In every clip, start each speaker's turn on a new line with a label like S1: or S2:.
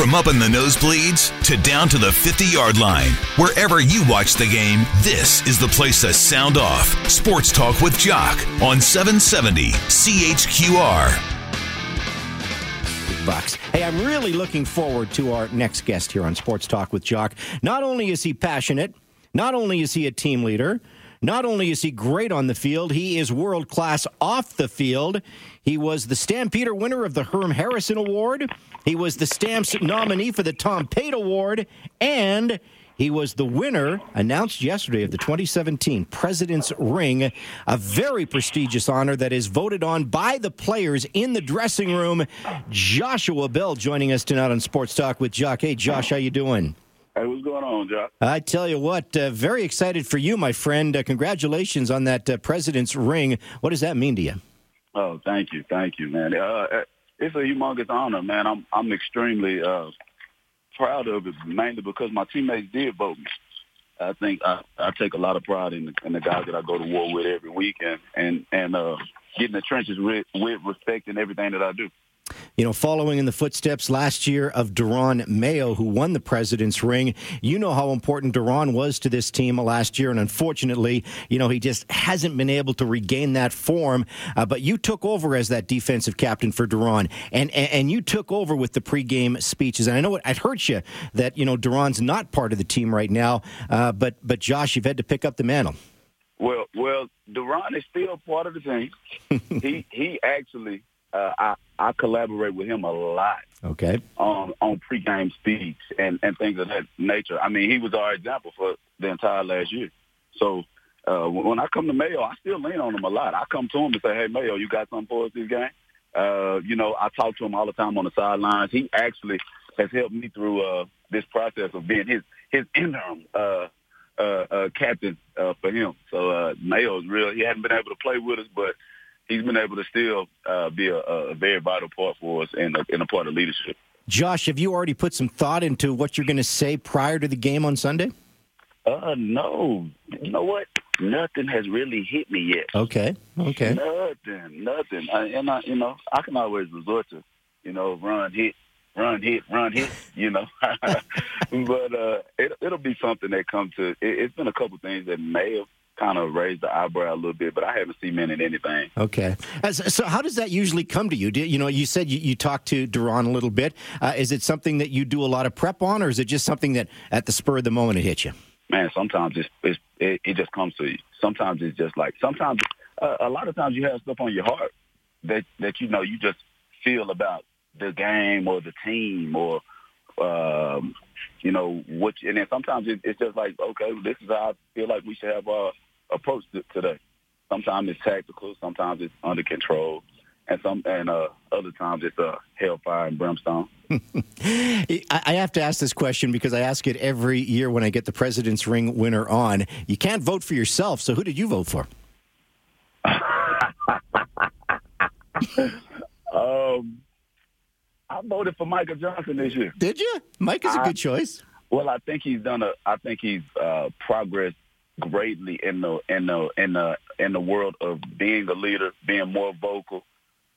S1: From up in the nosebleeds to down to the 50 yard line, wherever you watch the game, this is the place to sound off. Sports Talk with Jock on 770 CHQR.
S2: Bucks. Hey, I'm really looking forward to our next guest here on Sports Talk with Jock. Not only is he passionate, not only is he a team leader, not only is he great on the field, he is world class off the field. He was the Stampeder winner of the Herm Harrison Award. He was the Stamps nominee for the Tom Pate Award. And he was the winner, announced yesterday, of the 2017 President's Ring, a very prestigious honor that is voted on by the players in the dressing room. Joshua Bell joining us tonight on Sports Talk with Jock. Hey, Josh, how you doing?
S3: Hey, what's going on, Jock?
S2: I tell you what, uh, very excited for you, my friend. Uh, congratulations on that uh, President's Ring. What does that mean to you?
S3: Oh, thank you, thank you, man. Uh, it's a humongous honor, man. I'm I'm extremely uh, proud of it, mainly because my teammates did vote me. I think I, I take a lot of pride in the, in the guys that I go to war with every week, and and and uh, getting the trenches with, with respect and everything that I do
S2: you know, following in the footsteps last year of Deron Mayo, who won the President's Ring. You know how important Deron was to this team last year, and unfortunately, you know, he just hasn't been able to regain that form. Uh, but you took over as that defensive captain for Deron, and, and, and you took over with the pregame speeches. And I know it, it hurts you that you know Deron's not part of the team right now, uh, but but Josh, you've had to pick up the mantle.
S3: Well, well, Deron is still part of the team. he he actually uh, I I collaborate with him a lot.
S2: Okay.
S3: On on pregame speech and and things of that nature. I mean, he was our example for the entire last year. So uh, when I come to Mayo, I still lean on him a lot. I come to him and say, "Hey, Mayo, you got something for us this game?" Uh, you know, I talk to him all the time on the sidelines. He actually has helped me through uh, this process of being his his interim uh, uh, uh, captain uh, for him. So uh, Mayo's real. He hadn't been able to play with us, but he's been able to still uh, be a, a, very vital part for us and a, and a part of leadership.
S2: Josh, have you already put some thought into what you're going to say prior to the game on Sunday?
S3: Uh, no. You know what? Nothing has really hit me yet.
S2: Okay. Okay.
S3: Nothing. Nothing. I, and I, you know, I can always resort to, you know, run, hit, run, hit, run, hit. You know, but uh, it, it'll be something that comes to. It, it's been a couple things that may have kind of raised the eyebrow a little bit, but I haven't cemented anything.
S2: Okay. So, how does that usually come to you? Do, you know, you said you, you talked to Deron a little bit. Uh, is it something that you do a lot of prep on, or is it just something that at the spur of the moment it hits you?
S3: Man, sometimes it's, it's it, it just comes to you. Sometimes it's just like sometimes uh, a lot of times you have stuff on your heart that that you know you just feel about the game or the team or um, you know what. And then sometimes it, it's just like okay, this is how I feel like we should have our approach today. Sometimes it's tactical, sometimes it's under control, and some and uh, other times it's a uh, hellfire and brimstone.
S2: I have to ask this question because I ask it every year when I get the President's Ring winner on. You can't vote for yourself, so who did you vote for?
S3: um, I voted for Michael Johnson this year.
S2: Did you? Mike is a good choice.
S3: Well, I think he's done a. I think he's uh, progressed greatly in the in the in the in the world of being a leader, being more vocal,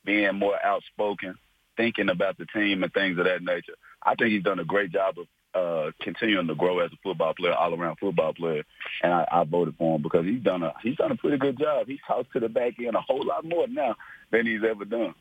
S3: being more outspoken, thinking about the team and things of that nature. I think he's done a great job of uh, continuing to grow as a football player, all around football player, and I, I voted for him because he's done a he's done a pretty good job. He's talked to the back end a whole lot more now than he's ever done.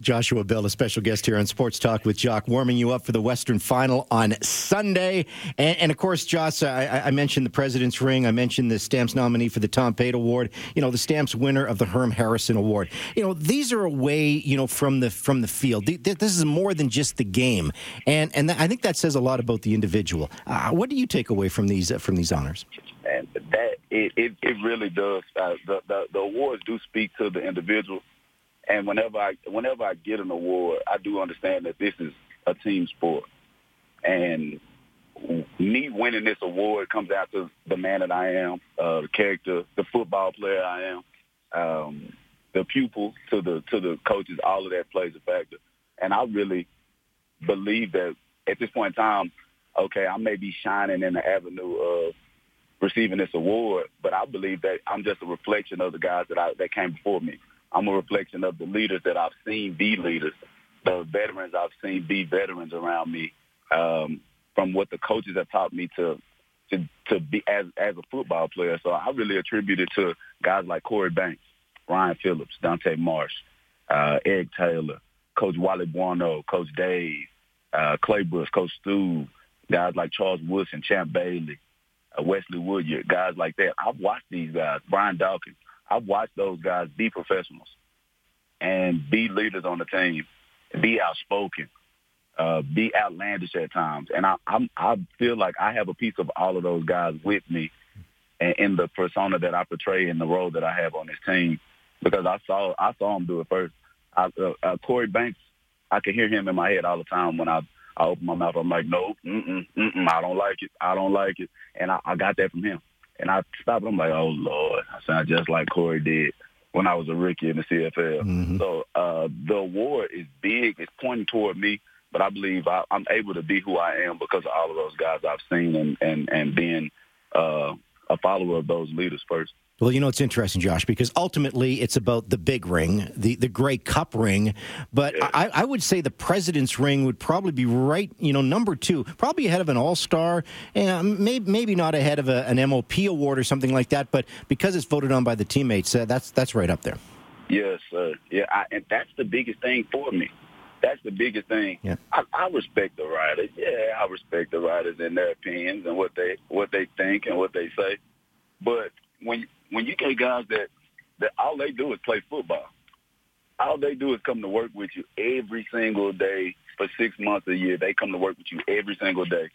S2: Joshua Bell, a special guest here on Sports Talk with Jock, warming you up for the Western Final on Sunday. And, and of course, Josh, I, I, mentioned the President's Ring. I mentioned the Stamps nominee for the Tom Pate Award. You know, the Stamps winner of the Herm Harrison Award. You know, these are away, you know, from the from the field. This is more than just the game, and and I think that says a lot about the individual. Uh, what do you take away from these uh, from these honors?
S3: And that it it, it really does. Uh, the, the the awards do speak to the individual and whenever I whenever I get an award, I do understand that this is a team sport. And me winning this award comes to the man that I am, uh, the character, the football player I am, um, the pupil to the to the coaches. All of that plays a factor. And I really believe that at this point in time, okay, I may be shining in the avenue of receiving this award, but I believe that I'm just a reflection of the guys that I that came before me. I'm a reflection of the leaders that I've seen be leaders, the veterans I've seen be veterans around me, um, from what the coaches have taught me to to to be as as a football player. So I really attribute it to guys like Korey Banks, Ryan Phillips, Dante Marsh, uh, Ed Taylor, Coach Wally Buono, Coach Dave, uh, Clay Bush, Coach Stu, guys like Charles Woodson, Champ Bailey, uh, Wesley Woodyard, guys like that. I've watched these guys, Brian Dawkins. I've watched those guys be professionals and be leaders on the team, be outspoken, uh, be outlandish at times. And I, I'm, I feel like I have a piece of all of those guys with me and in the persona that I portray in the role that I have on this team because I saw I saw him do it first. I, uh, uh, Korey Banks, I can hear him in my head all the time when I I open my mouth. I'm like, no, mm-mm, mm-mm, I don't like it. I don't like it. And I, I got that from him. And I stopped. I'm like, oh Lord, I sound just like Korey did when I was a rookie in the CFL. Mm-hmm. So uh, the award is big. It's pointing toward me but I believe I, I'm able to be who I am because of all of those guys I've seen and and and being uh, a follower of those leaders first.
S2: Well, you know, it's interesting, Josh, because ultimately it's about the big ring, the, the Grey Cup ring. But yeah. I, I, would say the president's ring would probably be right, you know, number two, probably ahead of an All Star, and maybe, maybe not ahead of a, an MOP award or something like that. But because it's voted on by the teammates, uh, that's that's right up there.
S3: Yes, uh, yeah, I, and that's the biggest thing for me. That's the biggest thing. Yeah. I, I respect the writers. Yeah, I respect the writers and their opinions and what they what they think and what they say. But when when you get guys that that all they do is play football, all they do is come to work with you every single day for six months a year. They come to work with you every single day.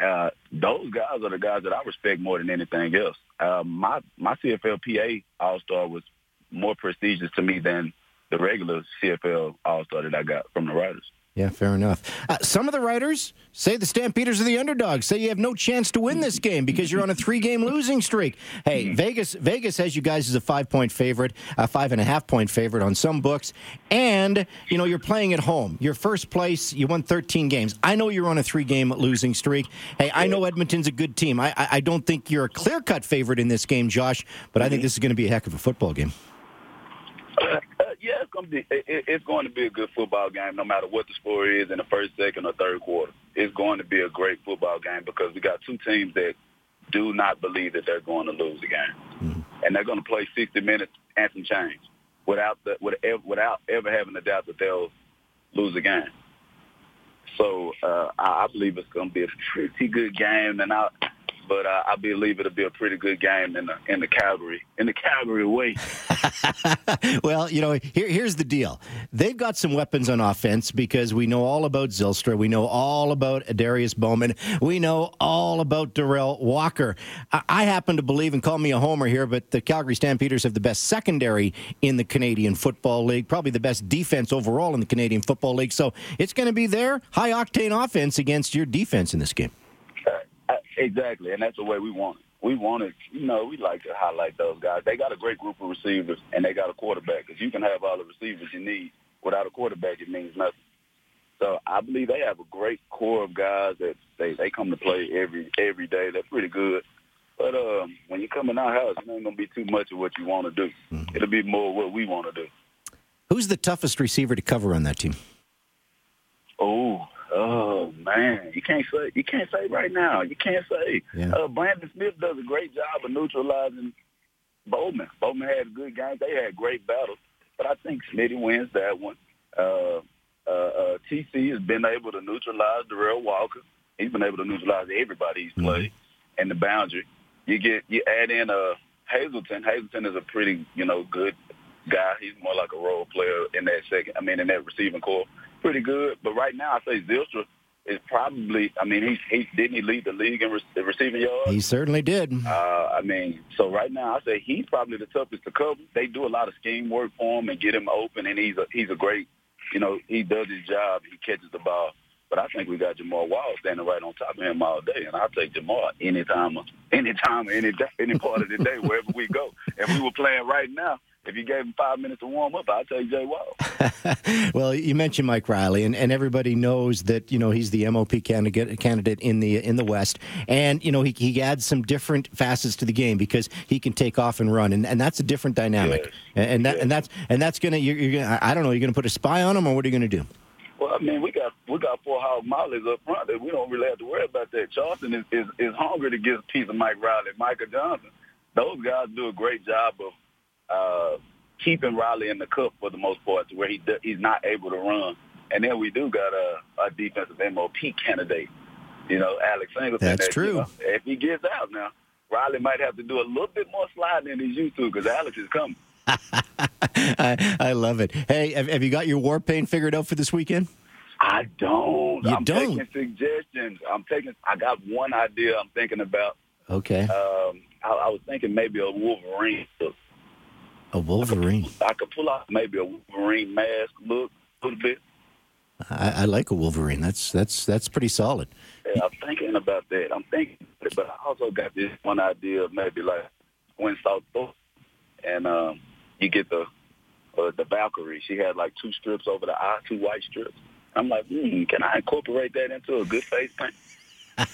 S3: Uh, those guys are the guys that I respect more than anything else. Uh, my my CFLPA All Star was more prestigious to me than the regular CFL All Star that I got from the writers.
S2: Yeah, fair enough. Uh, some of the writers say the Stampeders are the underdogs. Say you have no chance to win this game because you're on a three-game losing streak. Hey, mm-hmm. Vegas, Vegas has you guys as a five-point favorite, a five and a half point favorite on some books, and you know you're playing at home. You're first place, you won 13 games. I know you're on a three-game losing streak. Hey, I know Edmonton's a good team. I, I, I don't think you're a clear-cut favorite in this game, Josh, but I think mm-hmm. this is going to be a heck of a football game
S3: it's going to be it, it's going to be a good football game, no matter what the score is in the first, second, or third quarter. It's going to be a great football game because we got two teams that do not believe that they're going to lose the game, mm-hmm. and they're going to play 60 minutes and some change without the without, without ever having a doubt that they'll lose the game. So uh, I, I believe it's going to be a pretty good game, and I but uh, I believe it'll be a pretty good game in the in the Calgary in the Calgary way.
S2: well, you know, here, here's the deal. They've got some weapons on offense because we know all about Zylstra. We know all about Darius Bowman. We know all about Derel Walker. I, I happen to believe, and call me a homer here, but the Calgary Stampeders have the best secondary in the Canadian Football League, probably the best defense overall in the Canadian Football League. So it's going to be their high octane offense against your defense in this game.
S3: Exactly, and that's the way we want it. We want it, you know, we like to highlight those guys. They got a great group of receivers, and they got a quarterback. Because you can have all the receivers you need. Without a quarterback, it means nothing. So I believe they have a great core of guys that they, they come to play every every day. They're pretty good. But um, when you come in our house, it ain't going to be too much of what you want to do. Mm-hmm. It'll be more what we want to do.
S2: Who's the toughest receiver to cover on that team?
S3: Oh man, you can't say you can't say right now. You can't say. Yeah. Uh, Brandon Smith does a great job of neutralizing Bowman. Bowman had a good game. They had great battles, but I think Smitty wins that one. Uh, uh, uh, TC has been able to neutralize Derel Walker. He's been able to neutralize everybody he's played mm-hmm. and the boundary. You get you add in uh, Hazelton. Hazelton is a pretty you know good guy. He's more like a role player in that second. I mean, in that receiving core pretty good. But right now, I say Zylstra is probably. I mean, he he didn't he lead the league in re- receiving yards.
S2: He certainly did.
S3: Uh, I mean, so right now, I say he's probably the toughest to cover. They do a lot of scheme work for him and get him open, and he's a he's a great. You know, he does his job. He catches the ball. But I think we got Jamar Wall standing right on top of him all day, and I'll take Jamar anytime, anytime, any any part of the day, wherever we go. If we were playing right now, if you gave him five minutes to warm up, I'd take Jay Wall.
S2: well, you mentioned Mike Reilly, and, and everybody knows that you know he's the MOP candidate candidate in the in the West, and you know he he adds some different facets to the game because he can take off and run, and, and that's a different dynamic, yes. and, and that yes. and that's and that's gonna you're, you're gonna I don't know you're gonna put a spy on him or what are you gonna do?
S3: Well, I mean, we got we got four hog mollies up front that we don't really have to worry about that. Charleston is, is, is hungry to get a piece of Mike Reilly, Micah Johnson. Those guys do a great job of uh, keeping Reilly in the cup for the most part, to where he he's not able to run. And then we do got a, a defensive MOP candidate, you know, Alex Singleton.
S2: That's
S3: that,
S2: true.
S3: You know, if he gets out now, Reilly might have to do a little bit more sliding than he's used to because Alex is coming.
S2: I, I love it. Hey, have, have you got your war paint figured out for this weekend?
S3: I don't.
S2: You
S3: I'm
S2: don't?
S3: taking suggestions. I'm taking. I got one idea. I'm thinking about.
S2: Okay.
S3: Um, I, I was thinking maybe a Wolverine look.
S2: A Wolverine.
S3: I could pull out maybe a Wolverine mask look a little bit.
S2: I, I like a Wolverine. That's that's that's pretty solid.
S3: Yeah, I'm thinking about that. I'm thinking, about it, but I also got this one idea of maybe like when South and um, you get the uh, the Valkyrie. She had like two strips over the eye, two white strips. I'm like, hmm, can I incorporate that into a good face paint?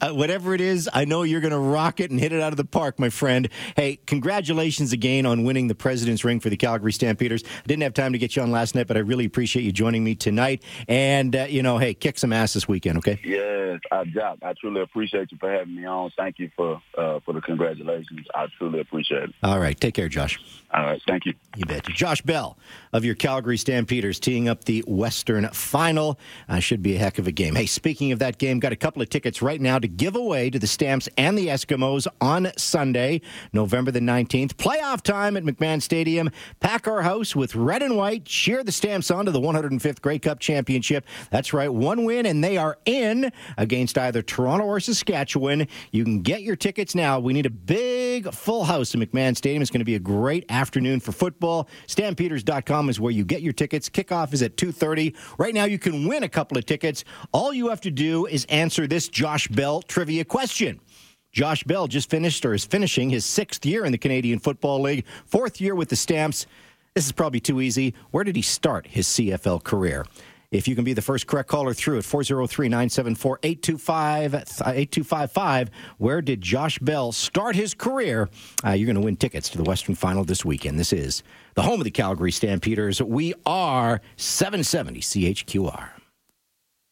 S2: Uh, whatever it is, I know you're going to rock it and hit it out of the park, my friend. Hey, congratulations again on winning the President's Ring for the Calgary Stampeders. I didn't have time to get you on last night, but I really appreciate you joining me tonight. And, uh, you know, hey, kick some ass this weekend, okay?
S3: Yes, I, Jock, I truly appreciate you for having me on. Thank you for uh, for the congratulations. I truly appreciate it.
S2: All right. Take care, Josh.
S3: All right, thank you.
S2: You bet. Josh Bell of your Calgary Stampeders teeing up the Western Final. Uh, should be a heck of a game. Hey, speaking of that game, got a couple of tickets right now to give away to the Stamps and the Eskimos on Sunday, November the 19th. Playoff time at McMahon Stadium. Pack our house with red and white. Cheer the Stamps on to the 105th Grey Cup Championship. That's right, one win, and they are in against either Toronto or Saskatchewan. You can get your tickets now. We need a big full house at McMahon Stadium. It's going to be a great afternoon for football. Stampeders.com is where you get your tickets. Kickoff is at 2.30. Right now, you can win a couple of tickets. All you have to do is answer this Josh Bell trivia question. Josh Bell just finished or is finishing his sixth year in the Canadian Football League, fourth year with the Stamps. This is probably too easy. Where did he start his CFL career? If you can be the first correct caller through at 403 974 8255, where did Josh Bell start his career? Uh, you're going to win tickets to the Western Final this weekend. This is the home of the Calgary Stampeders. We are 770 CHQR.